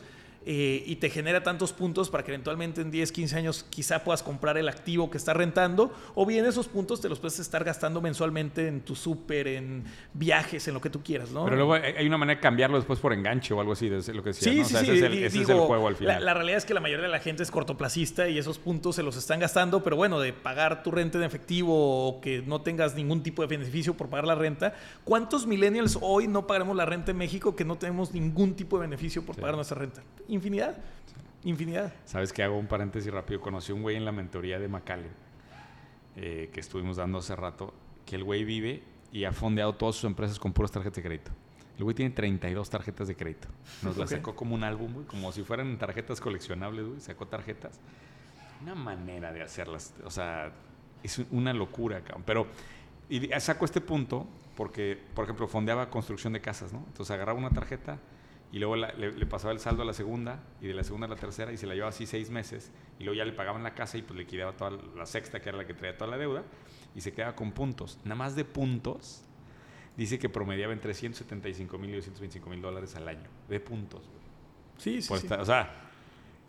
Eh, y te genera tantos puntos para que eventualmente en 10, 15 años quizá puedas comprar el activo que estás rentando, o bien esos puntos te los puedes estar gastando mensualmente en tu súper, en viajes, en lo que tú quieras, ¿no? Pero luego hay una manera de cambiarlo después por enganche o algo así, de lo que decía, sí, ¿no? sí, sí, ese, es el, juego al final. La, realidad es que la mayoría de la gente es cortoplacista y esos puntos se los están gastando, pero bueno, de pagar tu renta en efectivo o que no tengas ningún tipo de beneficio por pagar la renta, ¿cuántos millennials hoy no pagaremos la renta en México que no tenemos ningún tipo de beneficio por pagar nuestra renta? Infinidad. Infinidad. ¿Sabes qué? Hago un paréntesis rápido. Conocí a un güey en la mentoría de Macale, eh, que estuvimos dando hace rato, que el güey vive y ha fondeado todas sus empresas con puras tarjetas de crédito. El güey tiene 32 tarjetas de crédito. Nos las sacó como un álbum, güey, como si fueran tarjetas coleccionables, güey. Sacó tarjetas. Una manera de hacerlas. O sea, es una locura, cabrón. Pero y saco este punto porque, por ejemplo, fondeaba construcción de casas, ¿no? Entonces agarraba una tarjeta y luego le, pasaba el saldo a la segunda y de la segunda a la tercera y se la llevaba así seis meses y luego ya le pagaban la casa y pues le quedaba toda la sexta que era la que traía toda la deuda y se quedaba con puntos. Nada más de puntos dice que promediaba entre 175 mil y 225 mil dólares al año de puntos. Sí, sí, sí. o sea,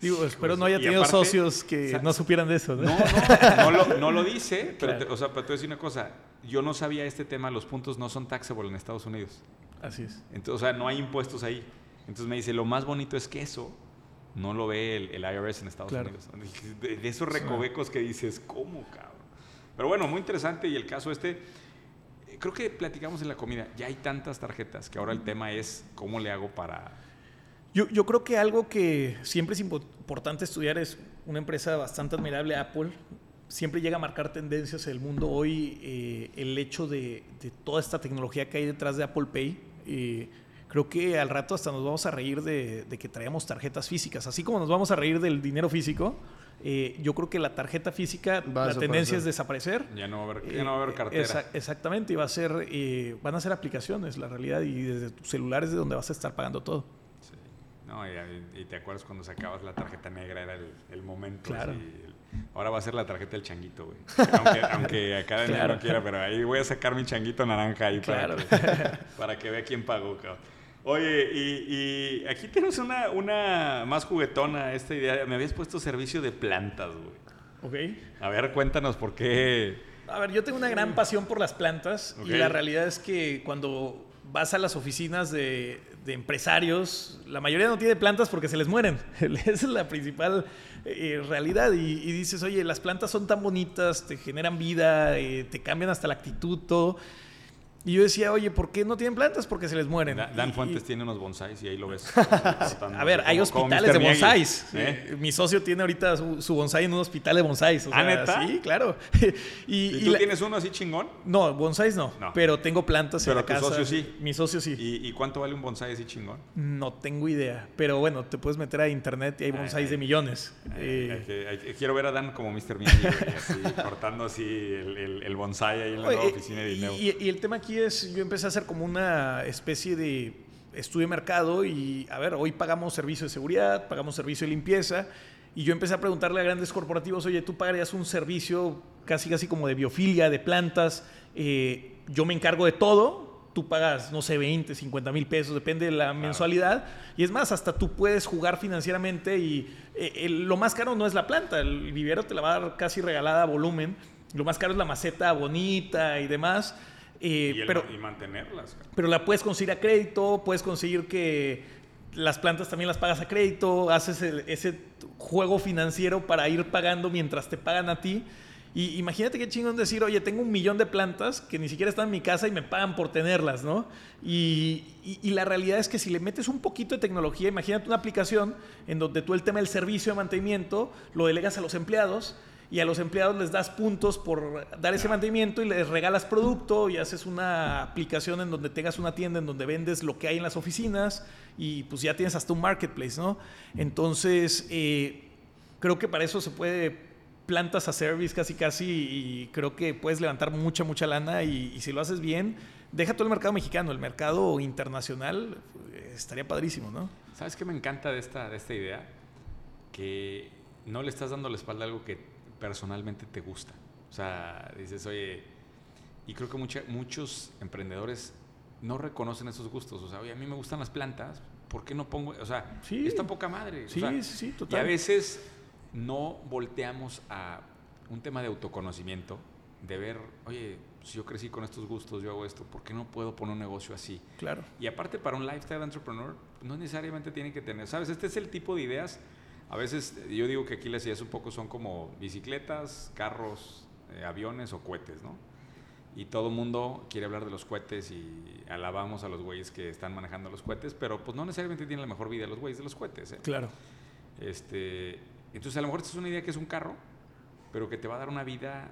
Digo, espero no haya tenido socios que no supieran de eso. No, no, no, lo, no lo, dice, pero, o sea, pero te voy a decir una cosa. Yo no sabía este tema, los puntos no son taxable en Estados Unidos. Así es. Entonces, o sea, no hay impuestos ahí. Entonces me dice, lo más bonito es que eso no lo ve el, IRS en Estados Unidos. De, esos recovecos que dices, ¿cómo, cabrón? Pero bueno, muy interesante. Y el caso este, creo que platicamos en la comida, ya hay tantas tarjetas que ahora el tema es cómo le hago para... Yo, yo creo que algo que siempre es importante estudiar es una empresa bastante admirable, Apple, siempre llega a marcar tendencias en el mundo hoy, eh, el hecho de, de, toda esta tecnología que hay detrás de Apple Pay. Eh, creo que al rato hasta nos vamos a reír de, que traemos tarjetas físicas. Así como nos vamos a reír del dinero físico, eh, yo creo que la tarjeta física, la tendencia es desaparecer. Ya no va a haber, ya no va a haber cartera. exactamente, y va a ser, eh, van a ser aplicaciones, la realidad, y desde tus celulares de donde vas a estar pagando todo. Sí. No, y, te acuerdas cuando sacabas la tarjeta negra, era el, momento. Claro. ahora va a ser la tarjeta del changuito, güey. Aunque, aunque acá de no quiera, pero ahí voy a sacar mi changuito naranja ahí para, que, para que vea quién pagó, cabrón. Oye, y, aquí tenemos una, una más juguetona, esta idea. Me habías puesto servicio de plantas, güey. Ok. A ver, cuéntanos por qué. A ver, yo tengo una gran pasión por las plantas y la realidad es que cuando vas a las oficinas de, empresarios, la mayoría no tiene plantas porque se les mueren. Esa es la principal eh, realidad. Y, dices, oye, las plantas son tan bonitas, te generan vida, eh, te cambian hasta la actitud, todo. Y yo decía, oye, ¿por qué no tienen plantas? Porque se les mueren. Dan, Fuentes tiene unos bonsáis y ahí lo ves. a ver, hay hospitales de bonsáis. ¿Eh? Mi socio tiene ahorita su, bonsai en un hospital de bonsáis. O ¿Ah, neta? Sí, claro. ¿Y, tú tienes uno así chingón? No, bonsáis no, Pero tengo plantas en la casa. tu socio sí? Mi socio sí. ¿Y, cuánto vale un bonsai así chingón? No tengo idea. Pero bueno, te puedes meter a internet y hay bonsáis de millones. Eh, quiero ver a Dan como Mr. Miyagi, así, cortando así el, el, bonsai ahí en la nueva oficina de dinero. Y, el tema aquí yo empecé a hacer como una especie de estudio de mercado y, a ver, hoy pagamos servicio de seguridad, pagamos servicio de limpieza. Y yo empecé a preguntarle a grandes corporativos, oye, tú pagarías un servicio casi casi como de biofilia, de plantas, eh, yo me encargo de todo, tú pagas, no sé, 20, 50 mil pesos, depende de la mensualidad. Y es más, hasta tú puedes jugar financieramente y eh, lo más caro no es la planta, el vivero te la va a dar casi regalada a volumen, lo más caro es la maceta bonita y demás. Eh, pero, y mantenerlas. Pero la puedes conseguir a crédito, puedes conseguir que las plantas también las pagas a crédito, haces ese juego financiero para ir pagando mientras te pagan a ti. Y imagínate qué chingón decir, oye, tengo un millón de plantas que ni siquiera están en mi casa y me pagan por tenerlas, ¿no? Y, y, la realidad es que si le metes un poquito de tecnología, imagínate una aplicación en donde tú el tema del servicio de mantenimiento lo delegas a los empleados y a los empleados les das puntos por dar ese mantenimiento y les regalas producto y haces una aplicación en donde tengas una tienda en donde vendes lo que hay en las oficinas y pues ya tienes hasta un marketplace, ¿no? Entonces, eh, creo que para eso se puede plantas a service casi casi y creo que puedes levantar mucha, mucha lana y, y si lo haces bien, deja todo el mercado mexicano, el mercado internacional eh, estaría padrísimo, ¿no? ¿Sabes qué me encanta de esta, de esta idea? Que no le estás dando la espalda a algo que personalmente te gusta. O sea, dices, oye, y creo que mucha- muchos emprendedores no reconocen esos gustos. O sea, oye, a mí me gustan las plantas, ¿por qué no pongo? O sea, Sí. está poca madre. O Sí, sea, sí, sí, Y total. a veces no volteamos a un tema de autoconocimiento, de ver, oye, si yo crecí con estos gustos, yo hago esto, ¿por qué no puedo poner un negocio así? Claro. Y aparte para un lifestyle entrepreneur, no necesariamente tiene que tener, ¿sabes? Este es el tipo de ideas. A veces yo digo que aquí las ideas un poco son como bicicletas, carros, eh, aviones o cohetes, ¿no? Y todo mundo quiere hablar de los cohetes y alabamos a los güeyes que están manejando los cohetes, pero pues no necesariamente tienen la mejor vida los güeyes de los cohetes, ¿eh? Claro. Este, entonces a lo mejor esta es una idea que es un carro, pero que te va a dar una vida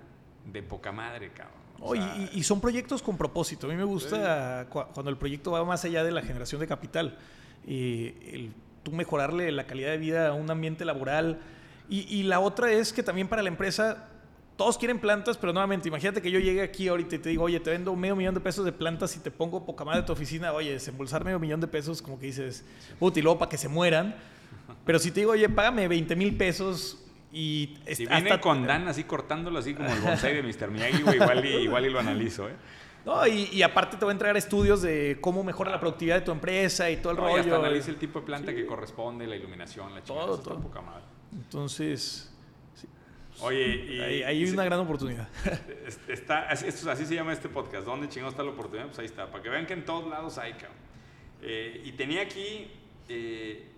de poca madre, cabrón. O Oh, y- sea, y, y son proyectos con propósito. A mí me gusta cua- cuando el proyecto va más allá de la generación de capital. Y el, tú mejorarle la calidad de vida a un ambiente laboral. Y, y la otra es que también para la empresa, todos quieren plantas, pero nuevamente, imagínate que yo llegue aquí ahorita y te digo, oye, te vendo medio millón de pesos de plantas y te pongo poca madre de tu oficina. Oye, desembolsar medio millón de pesos, como que dices, y luego para que se mueran. Pero si te digo, oye, págame 20 mil pesos y... Si viene con Dan así cortándolo así como el bonsai de Mr. Miyagi, güey, igual y, igual y lo analizo, ¿eh? No, y, y aparte te voy a entregar estudios de cómo mejora la productividad de tu empresa y todo el No, y rollo. hasta analiza el tipo de planta que corresponde, la iluminación, la chingada, Todo, eso está todo. poca madre. Entonces, Oye, y hay, hay y una se- gran oportunidad. es- está, así, esto- así se llama este podcast, ¿dónde chingados está la oportunidad? Pues ahí está, para que vean que en todos lados hay, cabrón. Eh, y tenía aquí, eh,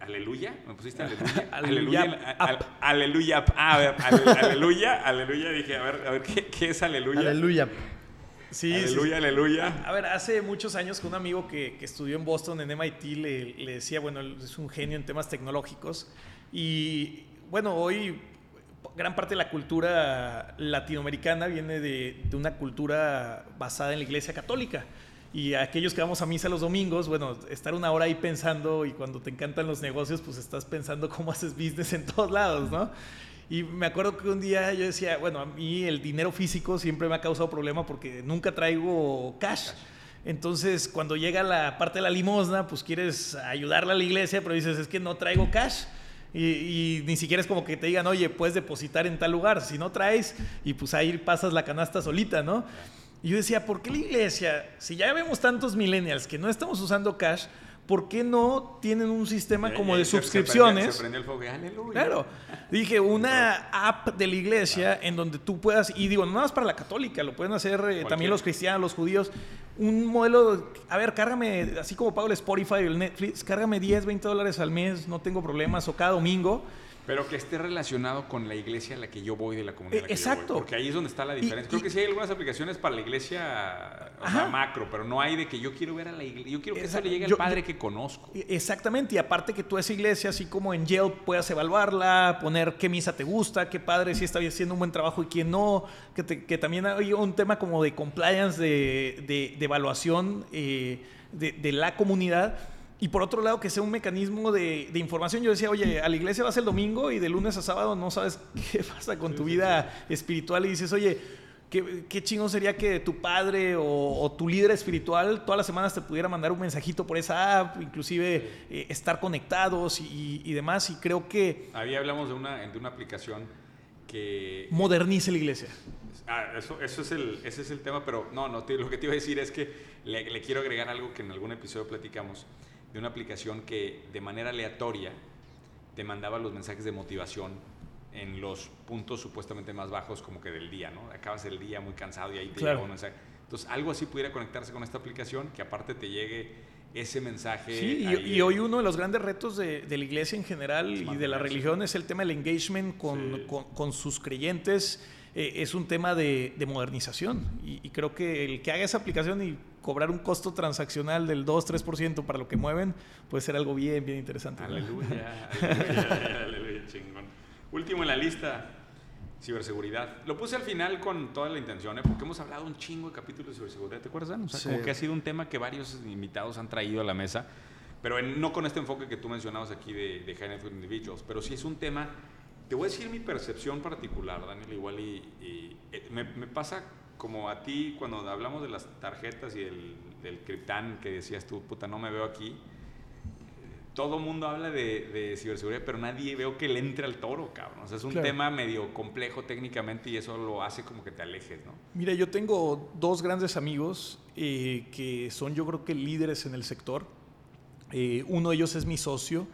aleluya, me pusiste aleluya. Aleluya al- aleluya, ah, a ver, ale- aleluya, aleluya, dije, a ver, a ver, ¿qué, qué es aleluya? Aleluya. Sí, sí, aleluya, aleluya. A ver, hace muchos años que un amigo que, que estudió en Boston, en MIT, le, le decía, bueno, es un genio en temas tecnológicos. Y bueno, hoy gran parte de la cultura latinoamericana viene de, de una cultura basada en la iglesia católica. Y aquellos que vamos a misa los domingos, bueno, estar una hora ahí pensando y cuando te encantan los negocios, pues estás pensando cómo haces business en todos lados, ¿no? Y me acuerdo que un día yo decía, bueno, a mí el dinero físico siempre me ha causado problema porque nunca traigo cash. Entonces, cuando llega la parte de la limosna, pues quieres ayudarle a la iglesia, pero dices, es que no traigo cash. Y, ni siquiera es como que te digan, oye, puedes depositar en tal lugar. Si no traes, y pues ahí pasas la canasta solita, ¿no? Y yo decía, ¿por qué la iglesia, si ya vemos tantos millennials que no estamos usando cash, ¿por qué no tienen un sistema como de se suscripciones? Se prendió el fuego. Claro. Dije, una app de la iglesia en donde tú puedas, y digo, no nada más para la católica, lo pueden hacer eh, también los cristianos, los judíos, un modelo, a ver, cárgame, así como pago el Spotify o el Netflix, cárgame 10, 20 dólares al mes, no tengo problemas, o cada domingo. Pero que esté relacionado con la iglesia a la que yo voy de la comunidad. a la Eh, que yo voy, exacto. porque ahí es donde está la Y- diferencia. Creo y- que sí hay algunas aplicaciones para la iglesia o sea, Ajá. macro, pero no hay de que yo quiero ver a la iglesia. Yo quiero que eso Exacto. le llegue Yo- al padre yo- que conozco. E- Exactamente, y aparte que tú esa iglesia, así como en Yelp, puedas evaluarla, poner qué misa te gusta, qué padre si está haciendo un buen trabajo y quién no, que, te- que también hay un tema como de compliance, de, de- de evaluación eh, de, de la comunidad. Y por otro lado, que sea un mecanismo de, de información. Yo decía, oye, a la iglesia vas el domingo y de lunes a sábado no sabes qué pasa con tu vida espiritual y dices, oye, Qué, qué chingón sería que tu padre o, o tu líder espiritual todas las semanas te pudiera mandar un mensajito por esa app, inclusive eh, estar conectados y, y demás. Y creo que Ahí hablamos de una, de una aplicación que... modernice la iglesia. Ah, eso, eso es el, ese es el tema, pero no, no, te- lo que te iba a decir es que le, le quiero agregar algo que en algún episodio platicamos, de una aplicación que de manera aleatoria te mandaba los mensajes de motivación en los puntos supuestamente más bajos como que del día, ¿no? Acabas el día muy cansado y ahí te Claro. llega un mensaje. Entonces, algo así pudiera conectarse con esta aplicación, que aparte te llegue ese mensaje. Sí, y, hoy uno de los grandes retos de, de la iglesia en general y de la religión es el tema del engagement con, Sí. con- con sus creyentes. Eh, es un tema de, de modernización y, y creo que el que haga esa aplicación y cobrar un costo transaccional del 2-3% para lo que mueven puede ser algo bien, bien interesante. Aleluya, aleluya, aleluya, chingón. Último en la lista, ciberseguridad. Lo puse al final con toda la intención, ¿eh? porque hemos hablado un chingo de capítulos de ciberseguridad, ¿te acuerdas? Dan? O sea, Sí. como que ha sido un tema que varios invitados han traído a la mesa, pero en- no con este enfoque que tú mencionabas aquí de, de High Net Individuals, pero sí es un tema, te voy a decir mi percepción particular, Daniel, igual y, y, eh, me, me pasa como a ti cuando hablamos de las tarjetas y del, del criptán que decías tú, puta, no me veo aquí todo mundo habla de, de ciberseguridad, pero nadie veo que le entre al toro, cabrón. O sea, es un Claro. tema medio complejo técnicamente y eso lo hace como que te alejes, ¿no? Mira, yo tengo dos grandes amigos eh, que son yo creo que líderes en el sector. Eh, uno de ellos es mi socio.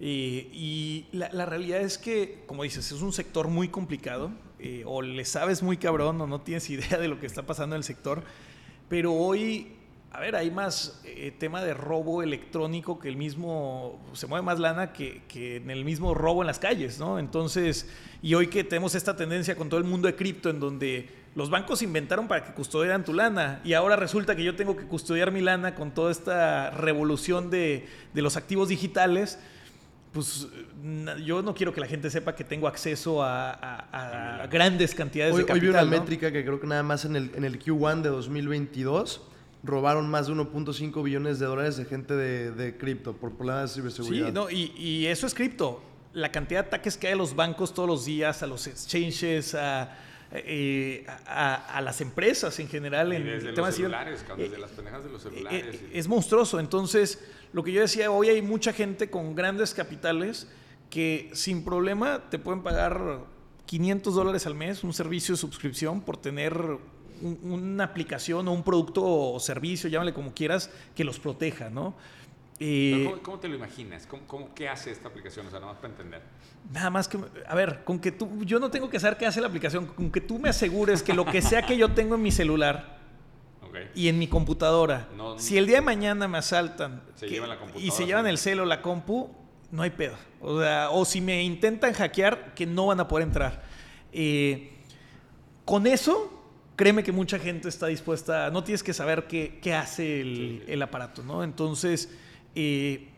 eh, y la, la realidad es que, como dices, es un sector muy complicado. Eh, o le sabes muy cabrón o no tienes idea de lo que está pasando en el sector. Pero hoy, a ver, hay más eh, tema de robo electrónico que el mismo, se mueve más lana que, en el mismo robo en las calles, ¿no? Entonces, y hoy que tenemos esta tendencia con todo el mundo de cripto en donde los bancos inventaron para que custodiaran tu lana y ahora resulta que yo tengo que custodiar mi lana con toda esta revolución de, de los activos digitales, pues yo no quiero que la gente sepa que tengo acceso a, a- a grandes cantidades Hoy, de hoy vi capital. una ¿no? métrica que creo que nada más en el, en el Q1 de 2022 robaron más de 1.5 billones de dólares de gente de, de cripto por problemas de ciberseguridad. Sí, no, y, y eso es cripto. La cantidad de ataques que hay a los bancos todos los días, a los exchanges, a, eh, a, a las empresas en general. Y en desde el tema los celulares, desde eh, las pendejas de los eh, celulares. eh, es monstruoso. Entonces, lo que yo decía, hoy hay mucha gente con grandes capitales que sin problema te pueden pagar 500 dólares al mes, un servicio de suscripción por tener un- una aplicación o un producto o servicio, llámale como quieras, que los proteja, ¿no? Eh, ¿cómo, cómo te lo imaginas? ¿Cómo, cómo- qué hace esta aplicación? O sea, nada más para entender. Nada más que, a ver, con que tú, yo no tengo que saber qué hace la aplicación, con que tú me asegures que lo que sea que yo tengo en mi celular y en mi computadora, No- si el día de mañana me asaltan Se que- la y se llevan el celo, la compu, no hay pedo. O, sea, o si me intentan hackear, que no van a poder entrar. Eh, con eso, créeme que mucha gente está dispuesta, no tienes que saber qué, qué hace el, Sí, sí. el aparato, ¿no? Entonces, eh,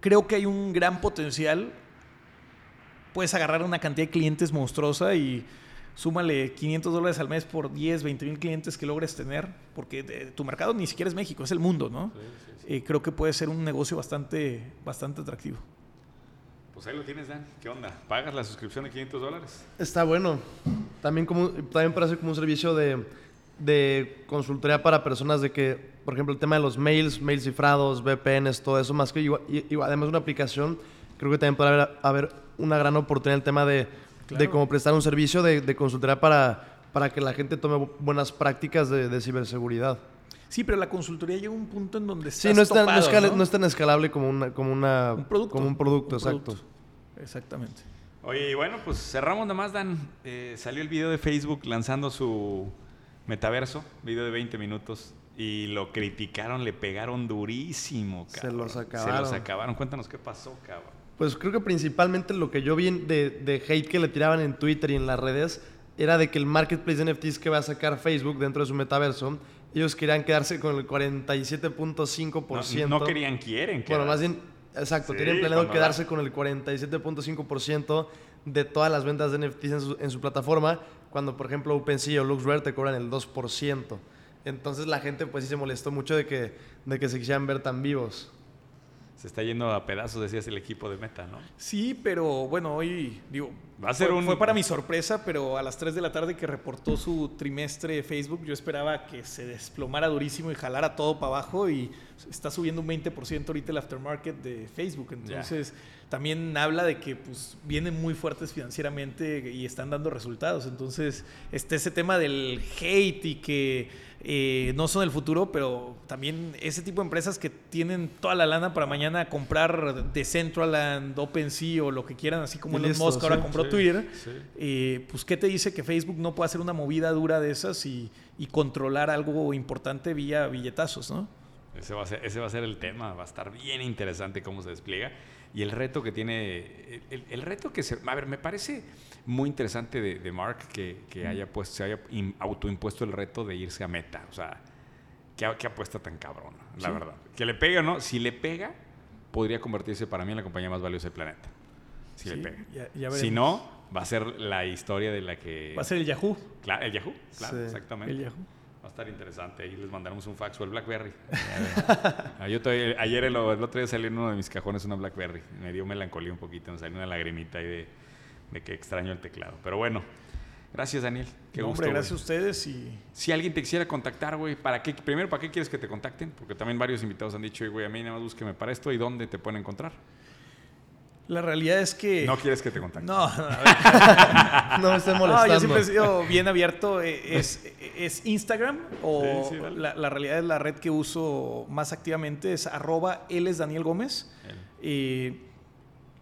creo que hay un gran potencial. Puedes agarrar una cantidad de clientes monstruosa y súmale 500 dólares al mes por 10, 20 mil clientes que logres tener, porque de- tu mercado ni siquiera es México, es el mundo, ¿no? Sí, sí, sí. Eh, creo que puede ser un negocio bastante, bastante atractivo. Pues ahí lo tienes, Dan. ¿Qué onda? ¿Pagas la suscripción de 500 dólares? Está bueno. También, como, también parece como un servicio de, de consultoría para personas de que, por ejemplo, el tema de los mails, mails cifrados, VPNs, todo eso, más que igual, además de una aplicación, creo que también puede haber, haber una gran oportunidad en el tema de, de cómo prestar un servicio de, de consultoría para, para que la gente tome bu- buenas prácticas de, de ciberseguridad. Sí, pero la consultoría llega a un punto en donde Sí, no es, tan, no es topado, escala- ¿no? no es tan escalable como, una, como, una, un producto. como un producto, Un exacto. producto. Exactamente. Oye, y bueno, pues cerramos nomás, Dan. Eh, salió el video de Facebook lanzando su metaverso, video de 20 minutos, y lo criticaron, le pegaron durísimo, Se cabrón. los Se acabaron. los acabaron. Cuéntanos qué pasó, cabrón. Pues creo que principalmente lo que yo vi de, de hate que le tiraban en Twitter y en las redes era de que el marketplace de NFTs que va a sacar Facebook dentro de su metaverso, ellos querían quedarse con el 47.5%. No, no querían, quieren. Bueno, más bien, exacto, Sí, tienen planeado quedarse da- con el 47.5% de todas las ventas de NFTs en su, en su plataforma, cuando por ejemplo OpenSea o LuxRare te cobran el 2%. Entonces la gente pues sí se molestó mucho de que, de que se quisieran ver tan vivos. Se está yendo a pedazos, decías, el equipo de Meta, ¿no? Sí, pero bueno, hoy digo, Va a ser fue, un- fue para mi sorpresa, pero a las 3 de la tarde que reportó su trimestre Facebook, yo esperaba que se desplomara durísimo y jalara todo para abajo y está subiendo un 20% ahorita el aftermarket de Facebook. Entonces, también habla de que pues vienen muy fuertes financieramente y están dando resultados. Entonces, está ese tema del hate y que eh, no son el futuro, pero también ese tipo de empresas que tienen toda la lana para mañana comprar Decentraland, OpenSea o lo que quieran, así como Elon Musk ahora sí, compró sí, Twitter, sí. eh, pues ¿qué te dice que Facebook no puede hacer una movida dura de esas y, y controlar algo importante vía billetazos, ¿no? Ese va, a ser, ese va a ser el tema, va a estar bien interesante cómo se despliega. Y el reto que tiene, el, el reto que se... A ver, me parece muy interesante de, de Mark que, que haya puesto, se haya im- autoimpuesto el reto de irse a meta. O sea, qué, qué apuesta tan cabrona, la Sí. verdad. Que le pegue o no, si le pega, podría convertirse para mí en la compañía más valiosa del planeta. Si Sí, le pega. ya- ya si no, va a ser la historia de la que... Va a ser el Yahoo. Claro, el Yahoo, claro, Sí. exactamente. El Yahoo. Va a estar interesante. Ahí les mandaremos un fax o el BlackBerry. Ah, Yo todavía- ayer, el, el otro día salió en uno de mis cajones una BlackBerry. Me dio melancolía un poquito, me salió una lagrimita ahí de, de que extraño el teclado. Pero bueno, gracias Daniel. Qué No, gusto. hombre, gracias a ustedes y Si alguien te quisiera contactar, güey, ¿para qué? Primero, ¿para qué quieres que te contacten? Porque también varios invitados han dicho, "Oye, güey, a mí nada más búsqueme para esto y dónde te pueden encontrar. La realidad es que... No quieres que te contacten. No, no, a ver. No me estén No, molestando. yo siempre he sido bien abierto. eh, Es, es Instagram o Sí, sí, dale. la, la realidad es la red que uso más activamente es arroba él es Daniel Gómez. Eh,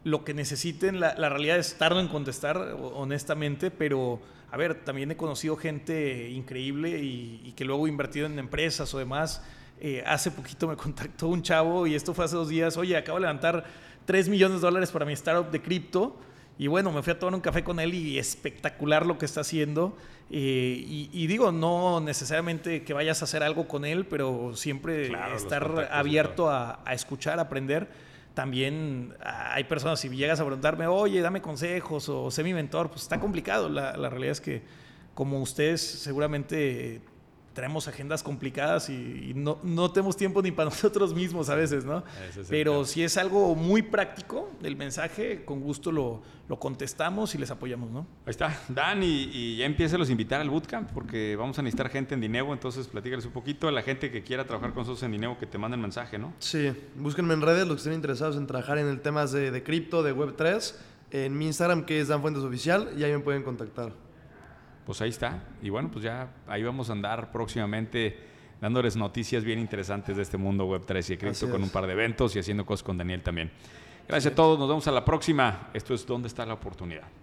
lo que necesiten, la, la realidad es tardo en contestar, honestamente, pero a ver, también he conocido gente increíble y, y que luego he invertido en empresas o demás. Eh, hace poquito me contactó un chavo y esto fue hace dos días. Oye, acabo de levantar 3 millones de dólares para mi startup de cripto. Y bueno, me fui a tomar un café con él y espectacular lo que está haciendo. Eh, y, y digo, no necesariamente que vayas a hacer algo con él, pero siempre Claro, estar abierto a, a escuchar, aprender. También ah, hay personas, si llegas a preguntarme, oye, dame consejos o sé mi mentor, pues está complicado. La, la realidad es que, como ustedes, seguramente tenemos agendas complicadas y, y no, no tenemos tiempo ni para nosotros mismos a veces, ¿no? Es el Pero tema. si es algo muy práctico del mensaje, con gusto lo, lo contestamos y les apoyamos, ¿no? Ahí está, Dan, y, y ya empieza los invitar al bootcamp porque vamos a necesitar gente en Dineo, entonces platícales un poquito a la gente que quiera trabajar con nosotros en Dineo que te manden mensaje, ¿no? Sí, búsquenme en redes los que estén interesados en trabajar en el temas de, de cripto, de Web3, en mi Instagram que es Dan Fuentes Oficial y ahí me pueden contactar. Pues ahí está. Y bueno, pues ya ahí vamos a andar próximamente dándoles noticias bien interesantes de este mundo web 3 y cripto con un par de eventos y haciendo cosas con Daniel también. Gracias a todos, nos vemos a la próxima. Esto es ¿Dónde está la oportunidad?